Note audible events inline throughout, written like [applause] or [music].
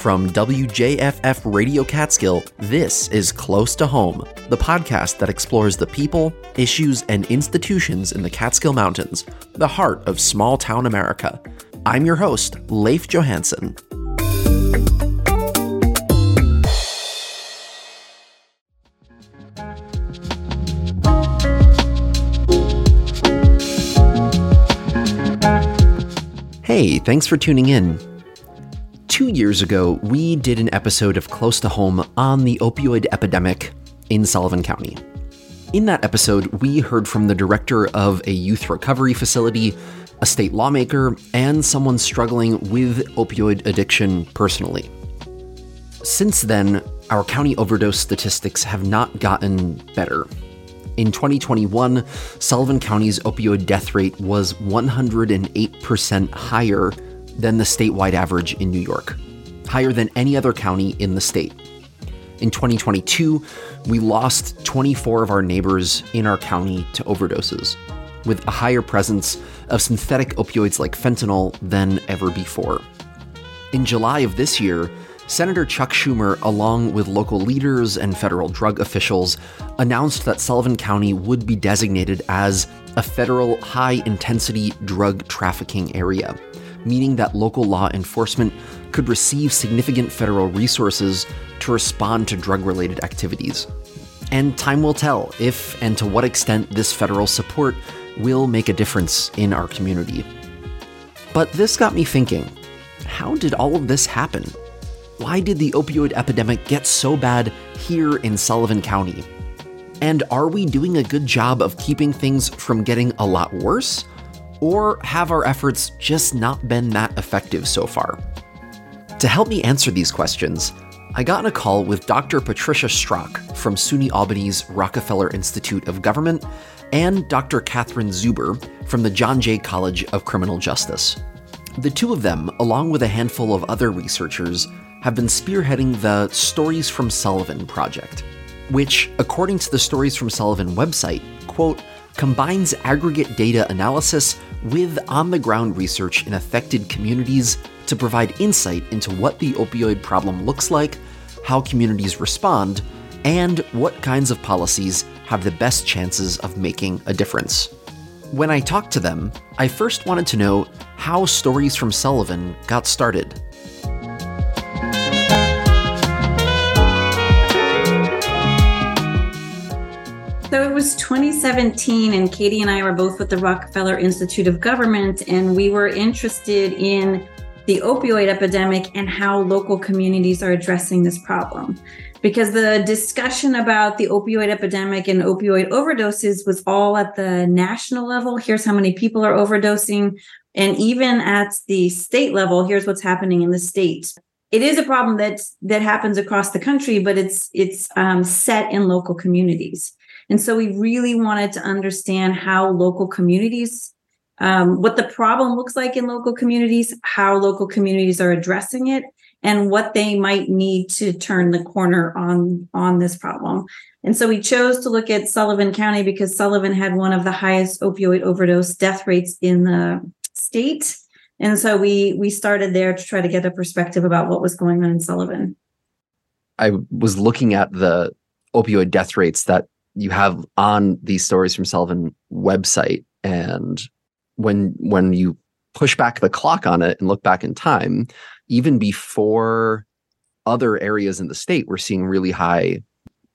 From WJFF Radio Catskill, this is Close to Home, the podcast that explores the people, issues, and institutions in the Catskill Mountains, the heart of small town America. I'm your host, Leif Johansson. Hey, thanks for tuning in. Two years ago, we did an episode of Close to Home on the opioid epidemic in Sullivan County. In that episode, we heard from the director of a youth recovery facility, a state lawmaker, and someone struggling with opioid addiction personally. Since then, our county overdose statistics have not gotten better. In 2021, Sullivan County's opioid death rate was 108% higher than the statewide average in New York, higher than any other county in the state. In 2022, we lost 24 of our neighbors in our county to overdoses, with a higher presence of synthetic opioids like fentanyl than ever before. In July of this year, Senator Chuck Schumer, along with local leaders and federal drug officials, announced that Sullivan County would be designated as a federal high intensity drug trafficking area, meaning that local law enforcement could receive significant federal resources to respond to drug related activities. And time will tell if and to what extent this federal support will make a difference in our community. But this got me thinking how did all of this happen? why did the opioid epidemic get so bad here in Sullivan County? And are we doing a good job of keeping things from getting a lot worse? Or have our efforts just not been that effective so far? To help me answer these questions, I got in a call with Dr. Patricia Strach from SUNY Albany's Rockefeller Institute of Government and Dr. Katherine Zuber from the John Jay College of Criminal Justice. The two of them, along with a handful of other researchers, have been spearheading the Stories from Sullivan project, which, according to the Stories from Sullivan website, quote, combines aggregate data analysis with on the ground research in affected communities to provide insight into what the opioid problem looks like, how communities respond, and what kinds of policies have the best chances of making a difference. When I talked to them, I first wanted to know how Stories from Sullivan got started. So it was 2017, and Katie and I were both with the Rockefeller Institute of Government, and we were interested in the opioid epidemic and how local communities are addressing this problem. Because the discussion about the opioid epidemic and opioid overdoses was all at the national level. Here's how many people are overdosing. And even at the state level, here's what's happening in the state. It is a problem that that happens across the country, but it's it's um, set in local communities. And so we really wanted to understand how local communities, um, what the problem looks like in local communities, how local communities are addressing it, and what they might need to turn the corner on on this problem. And so we chose to look at Sullivan County because Sullivan had one of the highest opioid overdose death rates in the state. And so we we started there to try to get a perspective about what was going on in Sullivan. I was looking at the opioid death rates that you have on these stories from Sullivan website. And when when you push back the clock on it and look back in time, even before other areas in the state were seeing really high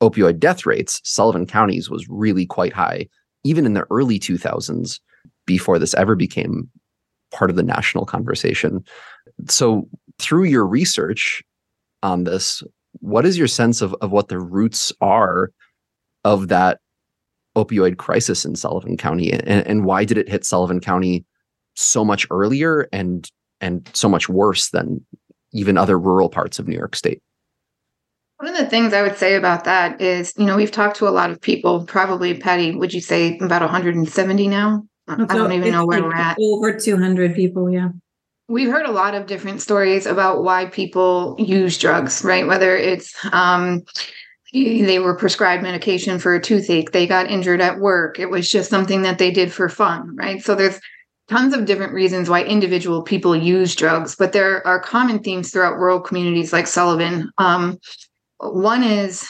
opioid death rates, Sullivan County's was really quite high, even in the early 2000s, before this ever became part of the national conversation. So, through your research on this, what is your sense of, of what the roots are of that opioid crisis in Sullivan County and, and why did it hit Sullivan County so much earlier and and so much worse than even other rural parts of New York State? One of the things I would say about that is, you know, we've talked to a lot of people, probably Patty, would you say about 170 now? I don't even know where like we're at. Over 200 people, yeah. We've heard a lot of different stories about why people use drugs, right? Whether it's um, they were prescribed medication for a toothache they got injured at work it was just something that they did for fun right so there's tons of different reasons why individual people use drugs, but there are common themes throughout rural communities like Sullivan. Um, one is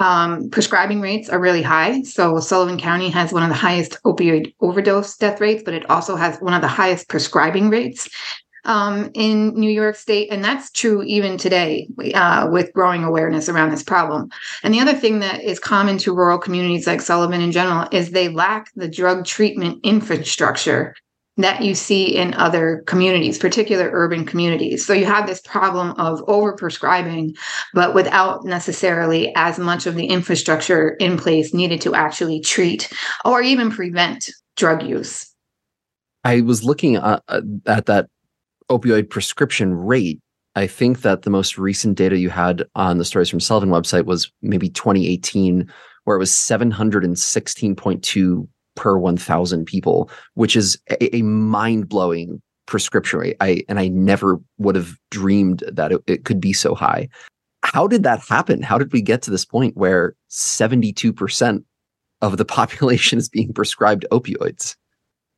um, prescribing rates are really high. So Sullivan County has one of the highest opioid overdose death rates, but it also has one of the highest prescribing rates um, in New York State, and that's true even today uh, with growing awareness around this problem. And the other thing that is common to rural communities like Sullivan in general is they lack the drug treatment infrastructure that you see in other communities, particular urban communities. So you have this problem of overprescribing, but without necessarily as much of the infrastructure in place needed to actually treat or even prevent drug use. I was looking at, at that opioid prescription rate. I think that the most recent data you had on the Stories from Sullivan website was maybe 2018, where it was 716.2 per 1,000 people, which is a, a mind blowing prescription rate. I and I never would have dreamed that it, it could be so high. How did that happen? How did we get to this point where 72% of the [laughs] population is being prescribed opioids?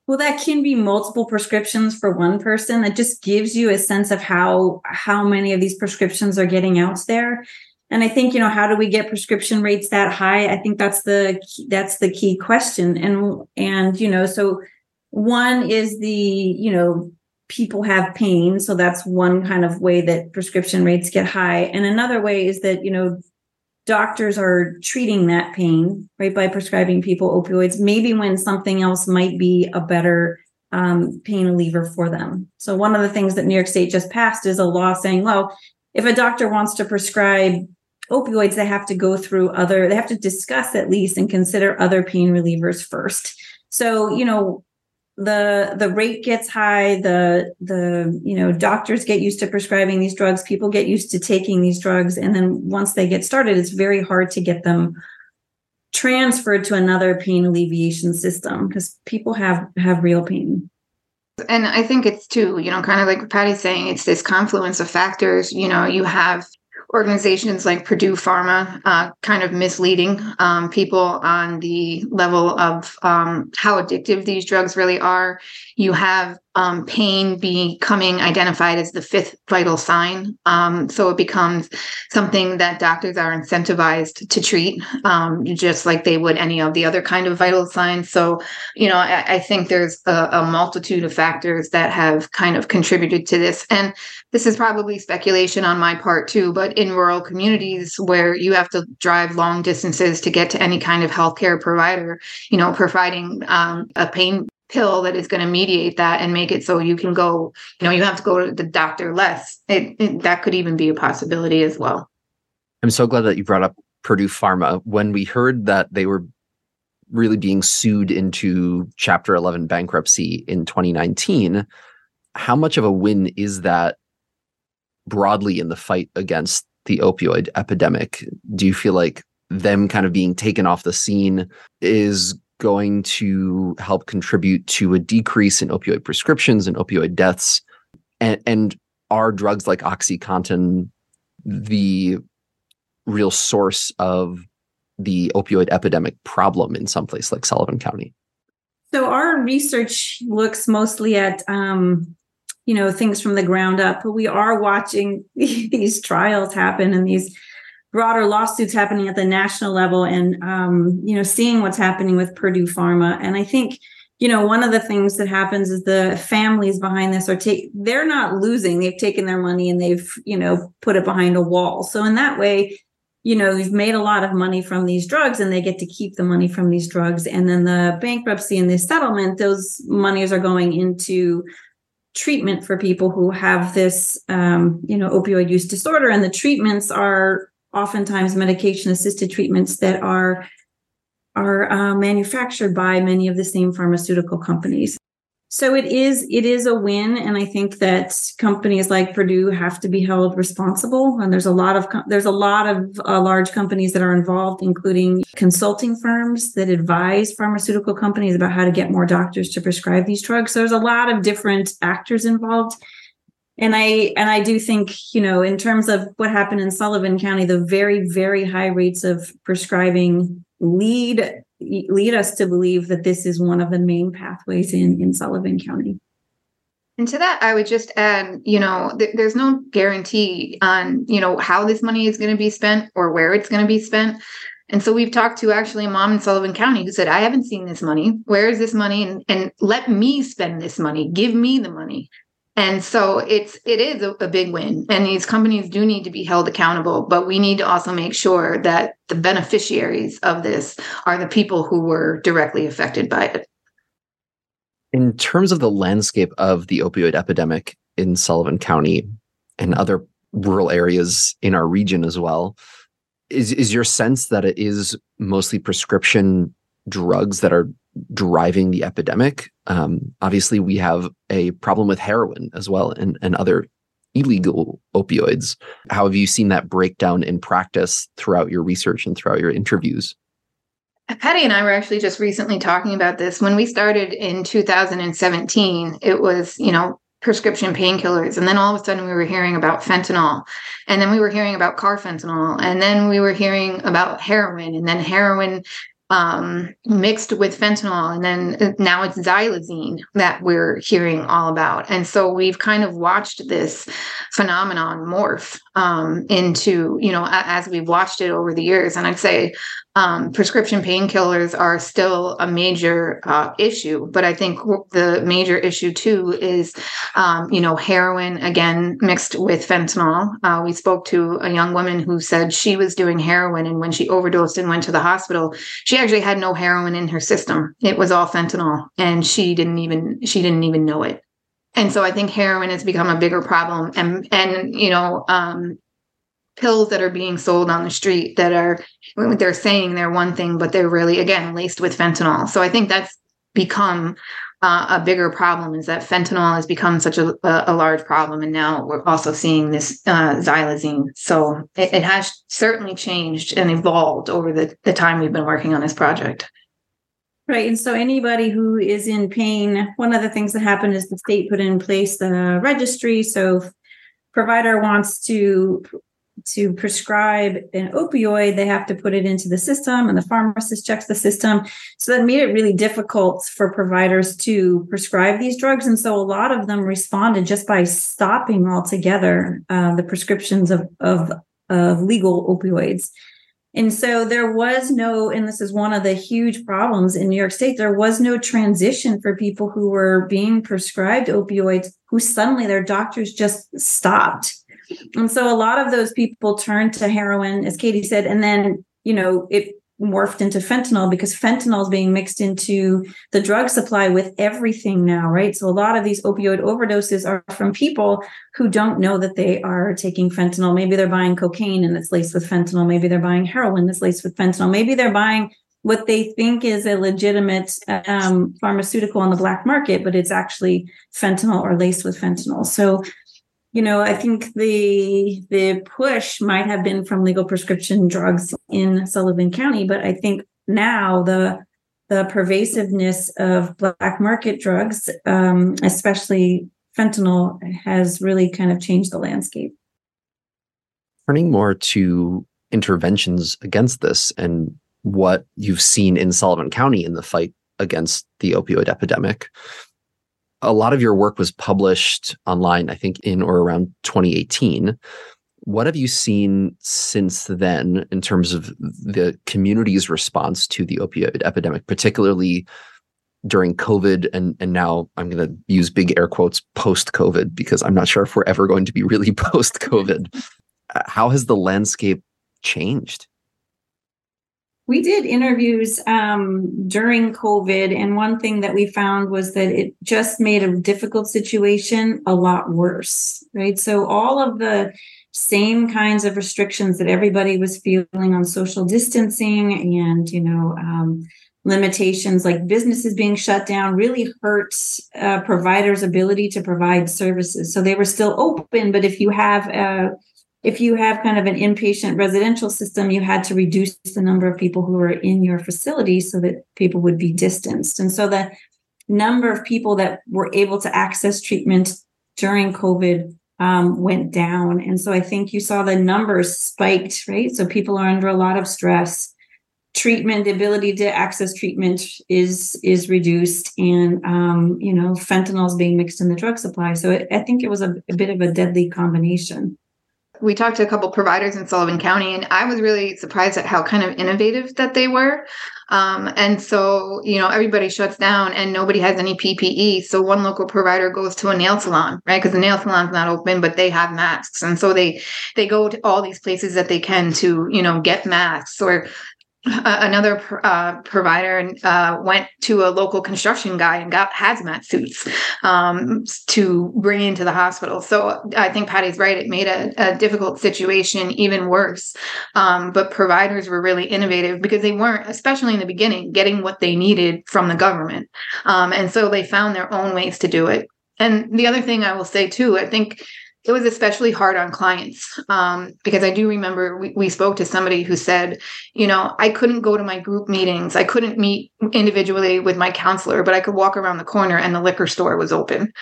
Well, that can be multiple prescriptions for one person. That just gives you a sense of how how many of these prescriptions are getting out there. And I think you know how do we get prescription rates that high? I think that's the that's the key question. And and you know so one is the you know people have pain so that's one kind of way that prescription rates get high and another way is that you know doctors are treating that pain right by prescribing people opioids maybe when something else might be a better um, pain reliever for them. So one of the things that new york state just passed is a law saying well if a doctor wants to prescribe opioids they have to go through other they have to discuss at least and consider other pain relievers first. So you know the the rate gets high the the you know doctors get used to prescribing these drugs people get used to taking these drugs and then once they get started it's very hard to get them transferred to another pain alleviation system because people have have real pain. And i think it's too you know kind of like patty's saying it's this confluence of factors you know you have organizations like Purdue Pharma uh, kind of misleading um, people on the level of um, how addictive these drugs really are. You have um, pain becoming identified as the fifth vital sign. Um, so it becomes something that doctors are incentivized to treat, um, just like they would any of the other kind of vital signs. So, you know, I, I think there's a, a, multitude of factors that have kind of contributed to this. And this is probably speculation on my part too, but in rural communities where you have to drive long distances to get to any kind of healthcare provider, you know, providing um, a pain pill that is going to mediate that and make it so you can go you know you have to go to the doctor less. It, it, that could even be a possibility as well. I'm so glad that you brought up purdue pharma. When we heard that they were really being sued into chapter 11 bankruptcy in 2019 how much of a win is that broadly in the fight against the opioid epidemic? Do you feel like them kind of being taken off the scene is going to help contribute to a decrease in opioid prescriptions and opioid deaths? And, and are drugs like OxyContin the real source of the opioid epidemic problem in some place like Sullivan County? So our research looks mostly at um, you know things from the ground up, but we are watching [laughs] these trials happen and these broader lawsuits happening at the national level and um, you know seeing what's happening with purdue pharma. And i think you know one of the things that happens is the families behind this are take they're not losing. They've taken their money and they've you know put it behind a wall. So in that way you know you've made a lot of money from these drugs and they get to keep the money from these drugs. And then the bankruptcy and the settlement those monies are going into treatment for people who have this um, you know opioid use disorder. And the treatments are oftentimes medication assisted treatments that are are uh, manufactured by many of the same pharmaceutical companies. So it is it is a win and i think that companies like purdue have to be held responsible and there's a lot of there's a lot of uh, large companies that are involved including consulting firms that advise pharmaceutical companies about how to get more doctors to prescribe these drugs. So there's a lot of different actors involved and i and i do think you know in terms of what happened in sullivan county the very very high rates of prescribing lead lead us to believe that this is one of the main pathways in in Sullivan County. And to that, I would just add, you know, th- there's no guarantee on, you know, how this money is going to be spent or where it's going to be spent. And so we've talked to actually a mom in Sullivan County who said, I haven't seen this money. Where is this money? And, and let me spend this money. Give me the money. And so it's it is a, a, big win. And these companies do need to be held accountable, but we need to also make sure that the beneficiaries of this are the people who were directly affected by it. In terms of the landscape of the opioid epidemic in Sullivan County and other rural areas in our region as well, is is your sense that it is mostly prescription drugs that are driving the epidemic? Um, obviously, we have a problem with heroin as well and, and other illegal opioids. How have you seen that breakdown in practice throughout your research and throughout your interviews? Patty and I were actually just recently talking about this. When we started in 2017, it was, you know, prescription painkillers. And then all of a sudden we were hearing about fentanyl. And then we were hearing about carfentanil. And then we were hearing about heroin. And then heroin um, mixed with fentanyl. And then uh, now it's xylazine that we're hearing all about. And so we've kind of watched this phenomenon morph um, into, you know, as we've watched it over the years. And I'd say um, prescription painkillers are still a major uh, issue, but I think the major issue too is, um, you know, heroin again mixed with fentanyl. Uh, we spoke to a young woman who said she was doing heroin, and when she overdosed and went to the hospital, she actually had no heroin in her system. It was all fentanyl, and she didn't even she didn't even know it. And so I think heroin has become a bigger problem, and and you know, um, pills that are being sold on the street that are they're saying they're one thing but they're really again laced with fentanyl so i think that's become uh, a bigger problem is that fentanyl has become such a, a, large problem and now we're also seeing this uh, xylazine so it, it, has certainly changed and evolved over the, the time we've been working on this project Right. And so anybody who is in pain, one of the things that happened is the state put in place the registry. So provider wants to to prescribe an opioid, they have to put it into the system, and the pharmacist checks the system. So that made it really difficult for providers to prescribe these drugs. And so a lot of them responded just by stopping altogether uh, the prescriptions of, of, of legal opioids. And so there was no, and this is one of the huge problems in New York State, there was no transition for people who were being prescribed opioids who suddenly their doctors just stopped and so a lot of those people turned to heroin, as Katie said, and then, you know, it morphed into fentanyl because fentanyl is being mixed into the drug supply with everything now, right? So a lot of these opioid overdoses are from people who don't know that they are taking fentanyl. Maybe they're buying cocaine and it's laced with fentanyl. Maybe they're buying heroin that's laced with fentanyl. Maybe they're buying what they think is a legitimate um, pharmaceutical on the black market, but it's actually fentanyl or laced with fentanyl. So you know, I think the the push might have been from legal prescription drugs in Sullivan County, but I think now the the pervasiveness of black market drugs, um, especially fentanyl, has really kind of changed the landscape. Turning more to interventions against this and what you've seen in Sullivan County in the fight against the opioid epidemic a lot of your work was published online, I think, in or around 2018. What have you seen since then in terms of the community's response to the opioid epidemic, particularly during COVID and and now I'm going to use big air quotes post COVID because I'm not sure if we're ever going to be really [laughs] post COVID. Uh, how has the landscape changed? We did interviews um, during COVID, and one thing that we found was that it just made a difficult situation a lot worse, right? So, all of the same kinds of restrictions that everybody was feeling on social distancing and, you know, um, limitations like businesses being shut down really hurt uh, providers' ability to provide services. So, they were still open, but if you have a if you have kind of an inpatient residential system, you had to reduce the number of people who were in your facility so that people would be distanced. And so the number of people that were able to access treatment during COVID um, went down. And so I think you saw the numbers spiked, right? So people are under a lot of stress. treatment the ability to access treatment is is reduced and um, you know fentanyl is being mixed in the drug supply so it, i think it was a, a, bit of a deadly combination we talked to a couple providers in sullivan county and i was really surprised at how kind of innovative that they were. Um, and so you know everybody shuts down and nobody has any ppe so one local provider goes to a nail salon right? Because the nail salon's not open but they have masks and so they they go to all these places that they can to you know get masks or another uh, provider uh, went to a local construction guy and got hazmat suits um, to bring into the hospital. So I think Patty's right. It made a, a difficult situation even worse. Um, but providers were really innovative because they weren't, especially in the beginning, getting what they needed from the government. Um, and so they found their own ways to do it. And the other thing I will say too, I think it was especially hard on clients um, because I do remember we, we spoke to somebody who said, you know, I couldn't go to my group meetings. I couldn't meet individually with my counselor, but I could walk around the corner and the liquor store was open.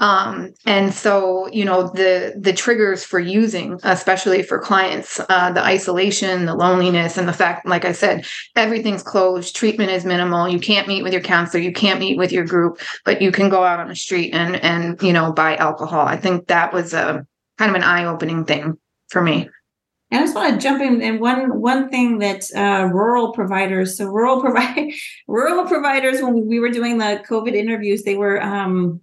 Um, and so, you know, the the triggers for using, especially for clients, uh, the isolation, the loneliness, and the fact, like I said, everything's closed. Treatment is minimal. You can't meet with your counselor. You can't meet with your group, but you can go out on the street and and you know buy alcohol. I think that was a kind of an eye opening thing for me. I just want to jump in and one one thing that uh, rural providers, so rural provide [laughs] rural providers, when we were doing the COVID interviews, they were um,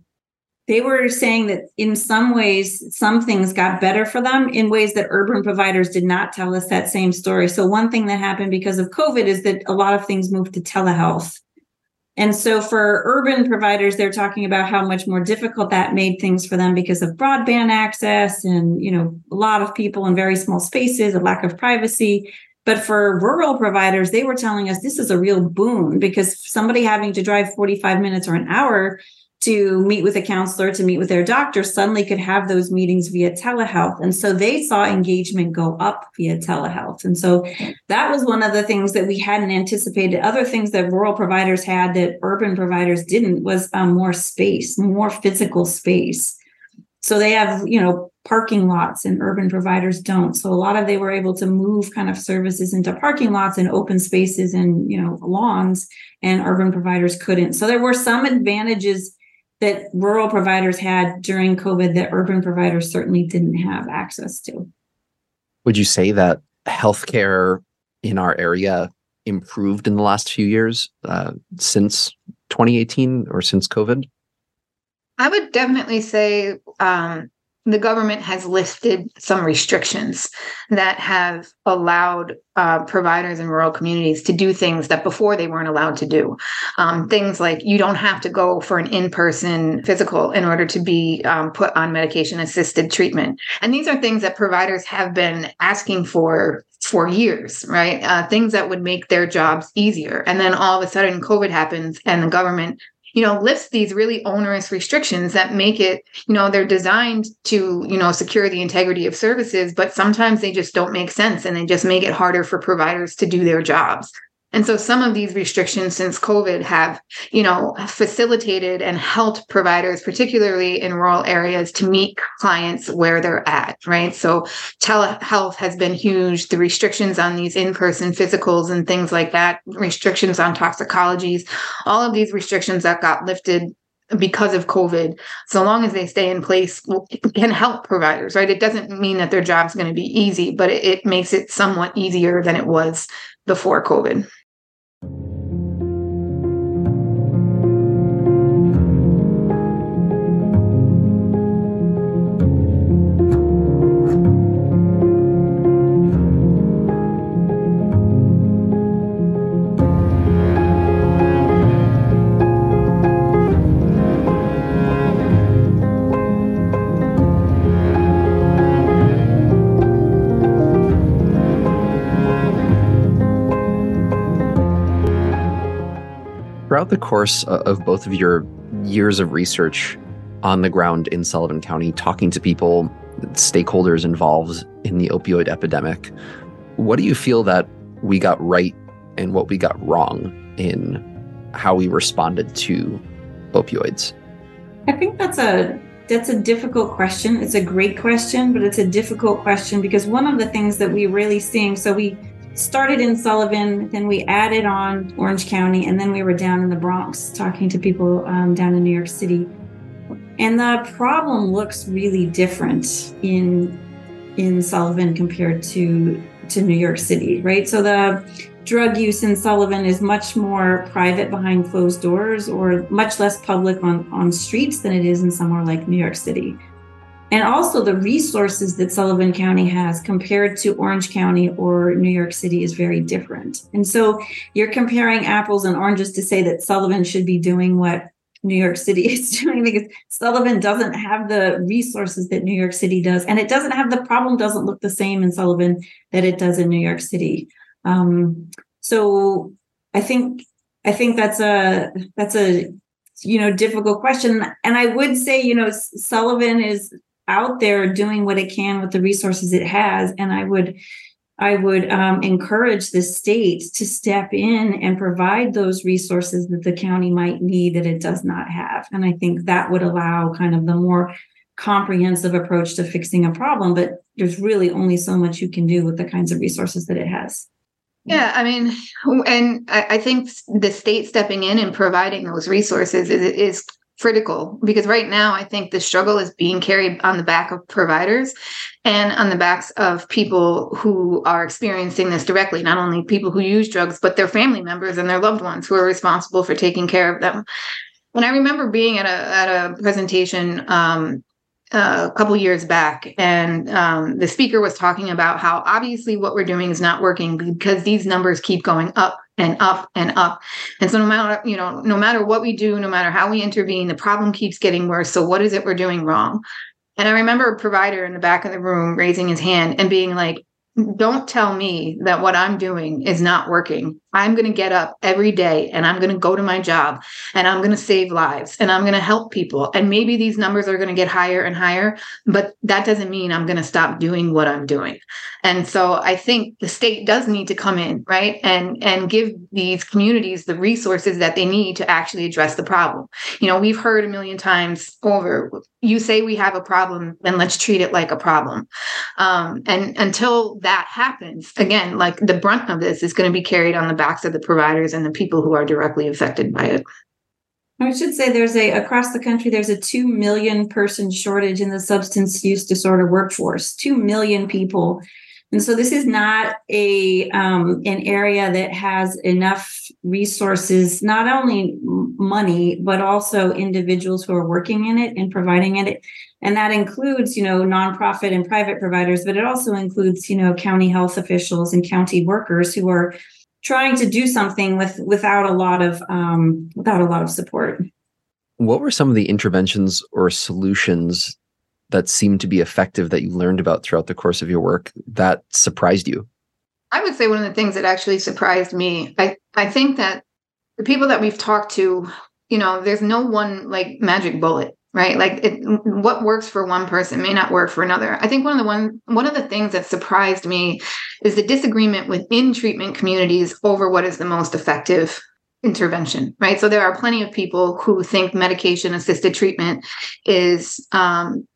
they were saying that in some ways some things got better for them in ways that urban providers did not tell us that same story. So one thing that happened because of covid is that a lot of things moved to telehealth. And so for urban providers they're talking about how much more difficult that made things for them because of broadband access and you know a lot of people in very small spaces a lack of privacy. But for rural providers they were telling us this is a real boon because somebody having to drive 45 minutes or an hour to meet with a counselor, to meet with their doctor, suddenly could have those meetings via telehealth. And so they saw engagement go up via telehealth. And so that was one of the things that we hadn't anticipated. Other things that rural providers had that urban providers didn't was um, more space, more physical space. So they have, you know, parking lots and urban providers don't. So a lot of they were able to move kind of services into parking lots and open spaces and, you know, lawns and urban providers couldn't. So there were some advantages that rural providers had during COVID that urban providers certainly didn't have access to. Would you say that healthcare in our area improved in the last few years uh, since 2018 or since COVID? I would definitely say um, the government has lifted some restrictions that have allowed uh, providers in rural communities to do things that before they weren't allowed to do. Um, things like you don't have to go for an in person physical in order to be um, put on medication assisted treatment. And these are things that providers have been asking for for years, right? Uh, things that would make their jobs easier. And then all of a sudden, COVID happens and the government you know lifts these really onerous restrictions that make it you know they're designed to you know secure the integrity of services but sometimes they just don't make sense and they just make it harder for providers to do their jobs and so some of these restrictions since COVID have, you know, facilitated and helped providers, particularly in rural areas, to meet clients where they're at, right? So telehealth has been huge. The restrictions on these in-person physicals and things like that, restrictions on toxicologies, all of these restrictions that got lifted because of COVID, so long as they stay in place, can help providers, right? It doesn't mean that their job's going to be easy, but it, it makes it somewhat easier than it was before COVID. Course uh, of both of your years of research on the ground in Sullivan County, talking to people, stakeholders involved in the opioid epidemic, what do you feel that we got right and what we got wrong in how we responded to opioids? I think that's a that's a difficult question. It's a great question, but it's a difficult question because one of the things that we really seeing so we started in Sullivan, then we added on Orange County, and then we were down in the Bronx talking to people um, down in New York City. And the problem looks really different in in Sullivan compared to to New York City, right? So the drug use in Sullivan is much more private behind closed doors or much less public on, on streets than it is in somewhere like New York City. And also the resources that Sullivan County has compared to Orange County or New York City is very different. And so you're comparing apples and oranges to say that Sullivan should be doing what New York City [laughs] is doing because Sullivan doesn't have the resources that New York City does, and it doesn't have the problem doesn't look the same in Sullivan that it does in New York City. Um, so I think I think that's a that's a you know difficult question, and I would say you know Sullivan is out there doing what it can with the resources it has, and I would I would um, encourage the state to step in and provide those resources that the county might need that it does not have. And I think that would allow kind of the more comprehensive approach to fixing a problem. But there's really only so much you can do with the kinds of resources that it has. Yeah, I mean, and I think the state stepping in and providing those resources is, is critical because right now I think the struggle is being carried on the back of providers and on the backs of people who are experiencing this directly, not only people who use drugs, but their family members and their loved ones who are responsible for taking care of them. And I remember being at a at a presentation um, a couple years back, and um, the speaker was talking about how obviously what we're doing is not working because these numbers keep going up and up and up. And so no matter, you know, no matter what we do, no matter how we intervene, the problem keeps getting worse. So what is it we're doing wrong? And I remember a provider in the back of the room raising his hand and being like, don't tell me that what I'm doing is not working. I'm going to get up every day and I'm going to go to my job and I'm going to save lives and I'm going to help people. And maybe these numbers are going to get higher and higher, but that doesn't mean I'm going to stop doing what I'm doing. And so I think the state does need to come in, right? And and give these communities the resources that they need to actually address the problem. You know, we've heard a million times over you say we have a problem, then let's treat it like a problem. Um, and until that happens, again, like the brunt of this is going to be carried on the backs of the providers and the people who are directly affected by it. I should say there's a across the country there's a 2 million person shortage in the substance use disorder workforce. 2 million people and so this is not a um, an area that has enough resources, not only money, but also individuals who are working in it and providing it. And that includes, you know, nonprofit and private providers, but it also includes, you know, county health officials and county workers who are trying to do something with without a lot of um, without a lot of support. What were some of the interventions or solutions that seemed to be effective that you learned about throughout the course of your work that surprised you? I would say one of the things that actually surprised me, I, I think that the people that we've talked to, you know, there's no one like magic bullet, right? Like it, what works for one person may not work for another. I think one of the one one of the things that surprised me is the disagreement within treatment communities over what is the most effective intervention, right? So there are plenty of people who think medication assisted treatment is um,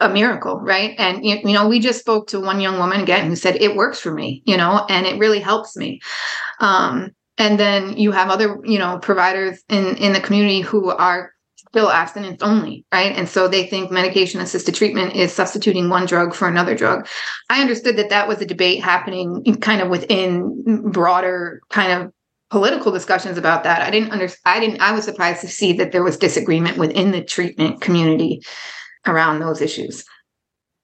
a miracle, right? And, you know, we just spoke to one young woman again who said, it works for me, you know, and it really helps me. Um, and then you have other, you know, providers in, in the community who are still abstinence only, right? And so they think medication assisted treatment is substituting one drug for another drug. I understood that that was a debate happening kind of within broader kind of political discussions about that. I didn't understand. I didn't. I was surprised to see that there was disagreement within the treatment community around those issues.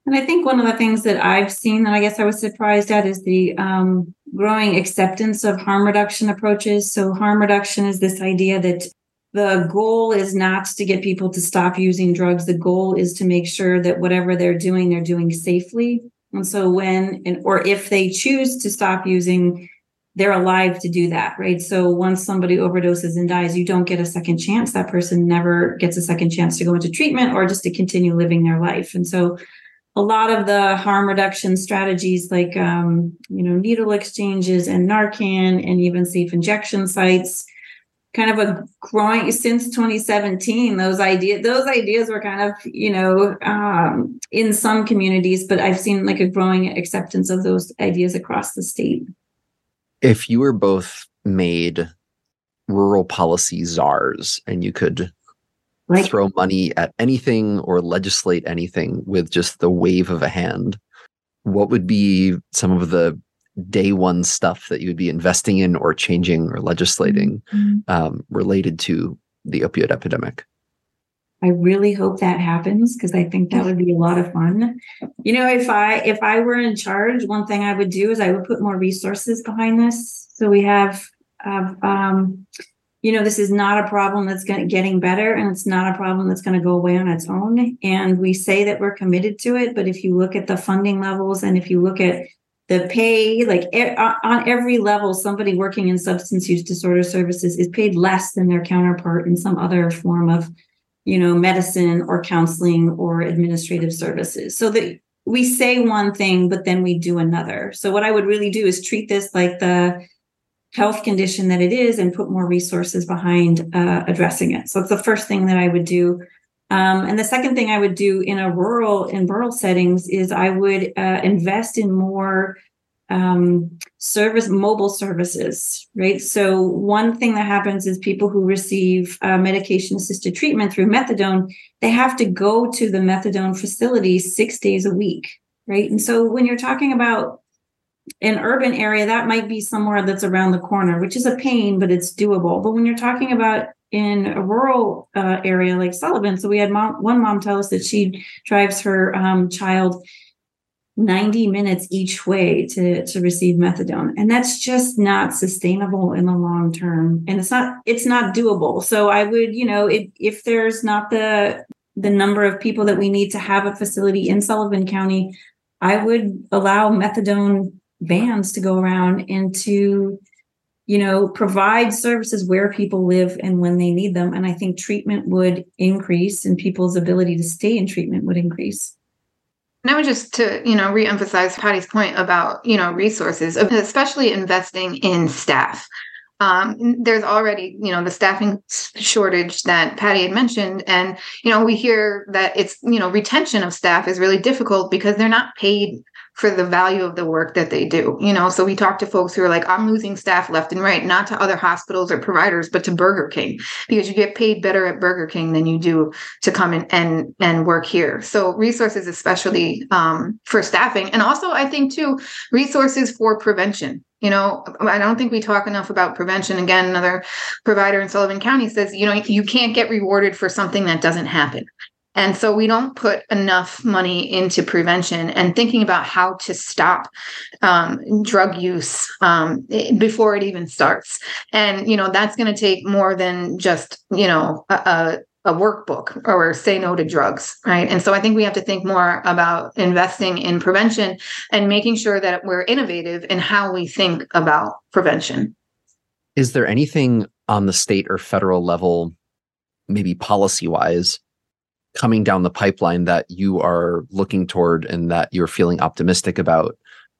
And I think one of the things that I've seen that I guess I was surprised at is the um, growing acceptance of harm reduction approaches. So, harm reduction is this idea that the goal is not to get people to stop using drugs. The goal is to make sure that whatever they're doing, they're doing safely. And so, when and or if they choose to stop using, they're alive to do that, right? So once somebody overdoses and dies, you don't get a second chance. That person never gets a second chance to go into treatment or just to continue living their life. And so a lot of the harm reduction strategies like um, you know needle exchanges and narcan and even safe injection sites kind of a growing since 2017 those ideas those ideas were kind of you know um, in some communities but i've seen like a growing acceptance of those ideas across the state If you were both made rural policy czars and you could right. throw money at anything or legislate anything with just the wave of a hand, what would be some of the day one stuff that you would be investing in or changing or legislating mm-hmm. um, related to the opioid epidemic? I really hope that happens because I think that would be a lot of fun. You know, if I if I were in charge, one thing I would do is I would put more resources behind this. So we have, um, you know, this is not a problem that's going getting better, and it's not a problem that's going to go away on its own. And we say that we're committed to it, but if you look at the funding levels and if you look at the pay like on every level somebody working in substance use disorder services is paid less than their counterpart in some other form of you know medicine or counseling or administrative services. So that we say one thing but then we do another. So what i would really do is treat this like the health condition that it is and put more resources behind uh, addressing it. So it's the first thing that i would do um, and the second thing I would do in a rural in rural settings is I would uh, invest in more um, service mobile services, right? So one thing that happens is people who receive uh, medication assisted treatment through methadone, they have to go to the methadone facility six days a week, right? And so when you're talking about an urban area, that might be somewhere that's around the corner, which is a pain, but it's doable. But when you're talking about in a rural uh, area like Sullivan. So we had mom, one mom tell us that she drives her um, child 90 minutes each way to, to receive methadone. And that's just not sustainable in the long term. And it's not, it's not doable. So I would, you know, if, if there's not the, the number of people that we need to have a facility in Sullivan County, I would allow methadone vans to go around and to you know, provide services where people live and when they need them. And I think treatment would increase and people's ability to stay in treatment would increase. And I would just to, you know, reemphasize Patty's point about, you know, resources, especially investing in staff. Um, there's already, you know, the staffing shortage that Patty had mentioned. And, you know, we hear that it's, you know, retention of staff is really difficult because they're not paid for the value of the work that they do. You know, so we talk to folks who are like, I'm losing staff left and right, not to other hospitals or providers, but to Burger King, because you get paid better at Burger King than you do to come in and and work here. So resources, especially um, for staffing, and also I think too resources for prevention. You know, I don't think we talk enough about prevention. Again, another provider in Sullivan County says, you know, you can't get rewarded for something that doesn't happen. And so we don't put enough money into prevention and thinking about how to stop um, drug use um, before it even starts. And, you know, that's going to take more than just, you know, a, a workbook or say no to drugs, right? And so I think we have to think more about investing in prevention and making sure that we're innovative in how we think about prevention. Is there anything on the state or federal level, maybe policy wise, coming down the pipeline that you are looking toward and that you're feeling optimistic about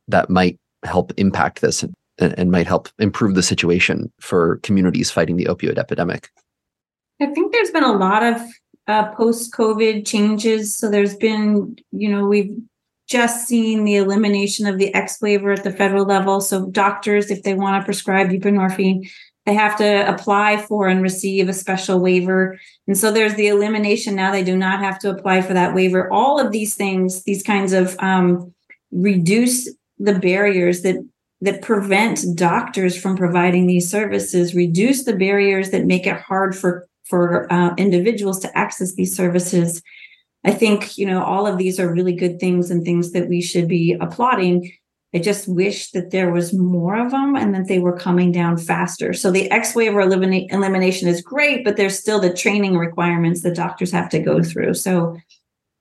that might help impact this and, and might help improve the situation for communities fighting the opioid epidemic? I think there's been a lot of uh, post COVID changes. So there's been, you know, we've just seen the elimination of the X waiver at the federal level. So doctors, if they want to prescribe buprenorphine, they have to apply for and receive a special waiver. And so there's the elimination now. They do not have to apply for that waiver. All of these things, these kinds of um, reduce the barriers that that prevent doctors from providing these services, reduce the barriers that make it hard for for uh, individuals to access these services. I think you know all of these are really good things and things that we should be applauding. I just wish that there was more of them and that they were coming down faster. So the X waiver eliminate, elimination is great, but there's still the training requirements that doctors have to go through. So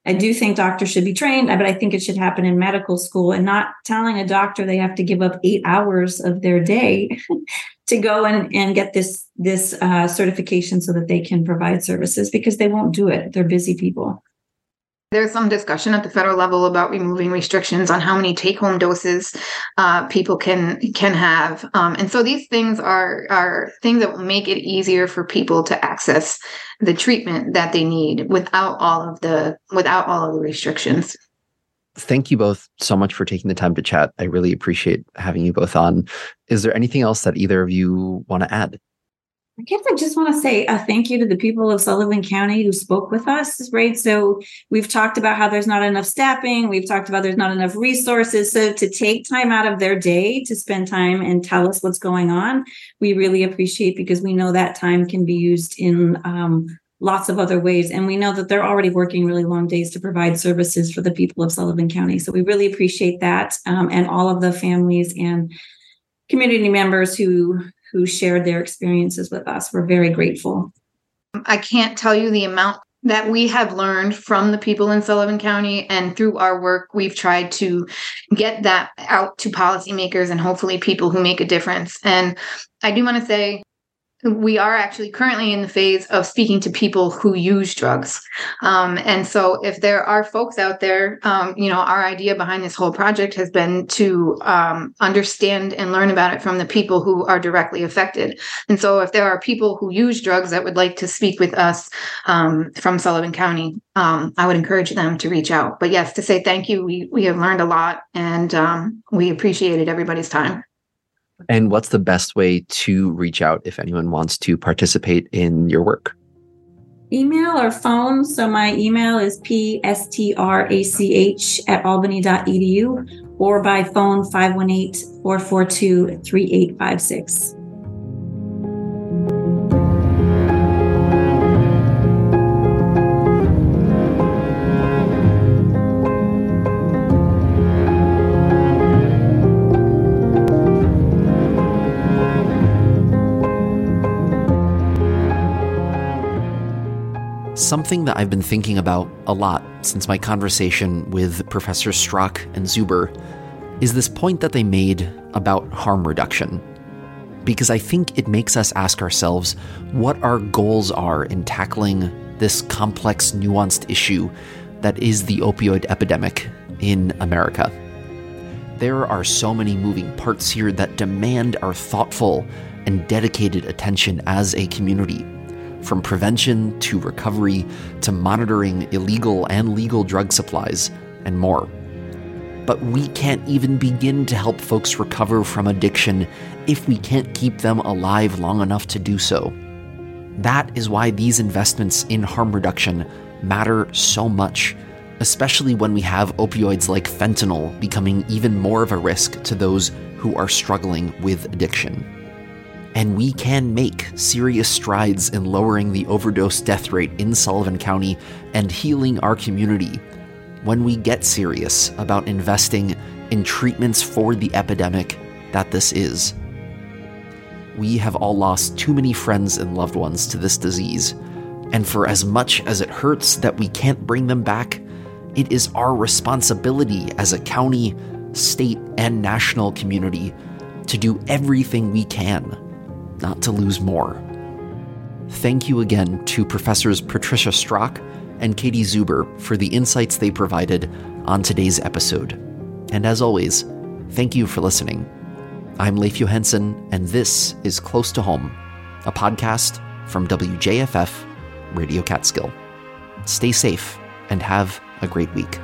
I do think doctors should be trained, but I think it should happen in medical school and not telling a doctor they have to give up eight hours of their day [laughs] to go and, and get this this uh, certification so that they can provide services because they won't do it. They're busy people. There's some discussion at the federal level about removing restrictions on how many take-home doses uh, people can can have, um, and so these things are are things that will make it easier for people to access the treatment that they need without all of the without all of the restrictions. thank you both so much for taking the time to chat. I really appreciate having you both on. Is there anything else that either of you want to add? I guess I just want to say a thank you to the people of Sullivan County who spoke with us, right? So we've talked about how there's not enough staffing. We've talked about there's not enough resources. So to take time out of their day to spend time and tell us what's going on, we really appreciate because we know that time can be used in um, lots of other ways. And we know that they're already working really long days to provide services for the people of Sullivan County. So we really appreciate that um, and all of the families and community members who who shared their experiences with us. We're very grateful. I can't tell you the amount that we have learned from the people in Sullivan County and through our work we've tried to get that out to policymakers and hopefully people who make a difference and I do want to say we are actually currently in the phase of speaking to people who use drugs. Um, and so, if there are folks out there, um, you know, our idea behind this whole project has been to um, understand and learn about it from the people who are directly affected. And so, if there are people who use drugs that would like to speak with us um, from Sullivan County, um, I would encourage them to reach out. But yes, to say thank you, we, we have learned a lot and um, we appreciated everybody's time. And what's the best way to reach out if anyone wants to participate in your work? Email or phone. So my email is pstrach at albany.edu or by phone 518 442 3856. Something that I've been thinking about a lot since my conversation with Professor Strach and Zuber is this point that they made about harm reduction. Because I think it makes us ask ourselves what our goals are in tackling this complex, nuanced issue that is the opioid epidemic in America. There are so many moving parts here that demand our thoughtful and dedicated attention as a community from prevention to recovery to monitoring illegal and legal drug supplies, and more. But we can't even begin to help folks recover from addiction if we can't keep them alive long enough to do so. That is why these investments in harm reduction matter so much, especially when we have opioids like fentanyl becoming even more of a risk to those who are struggling with addiction and we can make serious strides in lowering the overdose death rate in Sullivan County and healing our community when we get serious about investing in treatments for the epidemic that this is. We have all lost too many friends and loved ones to this disease, and for as much as it hurts that we can't bring them back, it is our responsibility as a county, state, and national community to do everything we can not to lose more. Thank you again to Professors Patricia Strach and Katie Zuber for the insights they provided on today's episode. And as always, thank you for listening. I'm Leif Johansson, and this is Close to Home, a podcast from WJFF Radio Catskill. Stay safe and have a great week.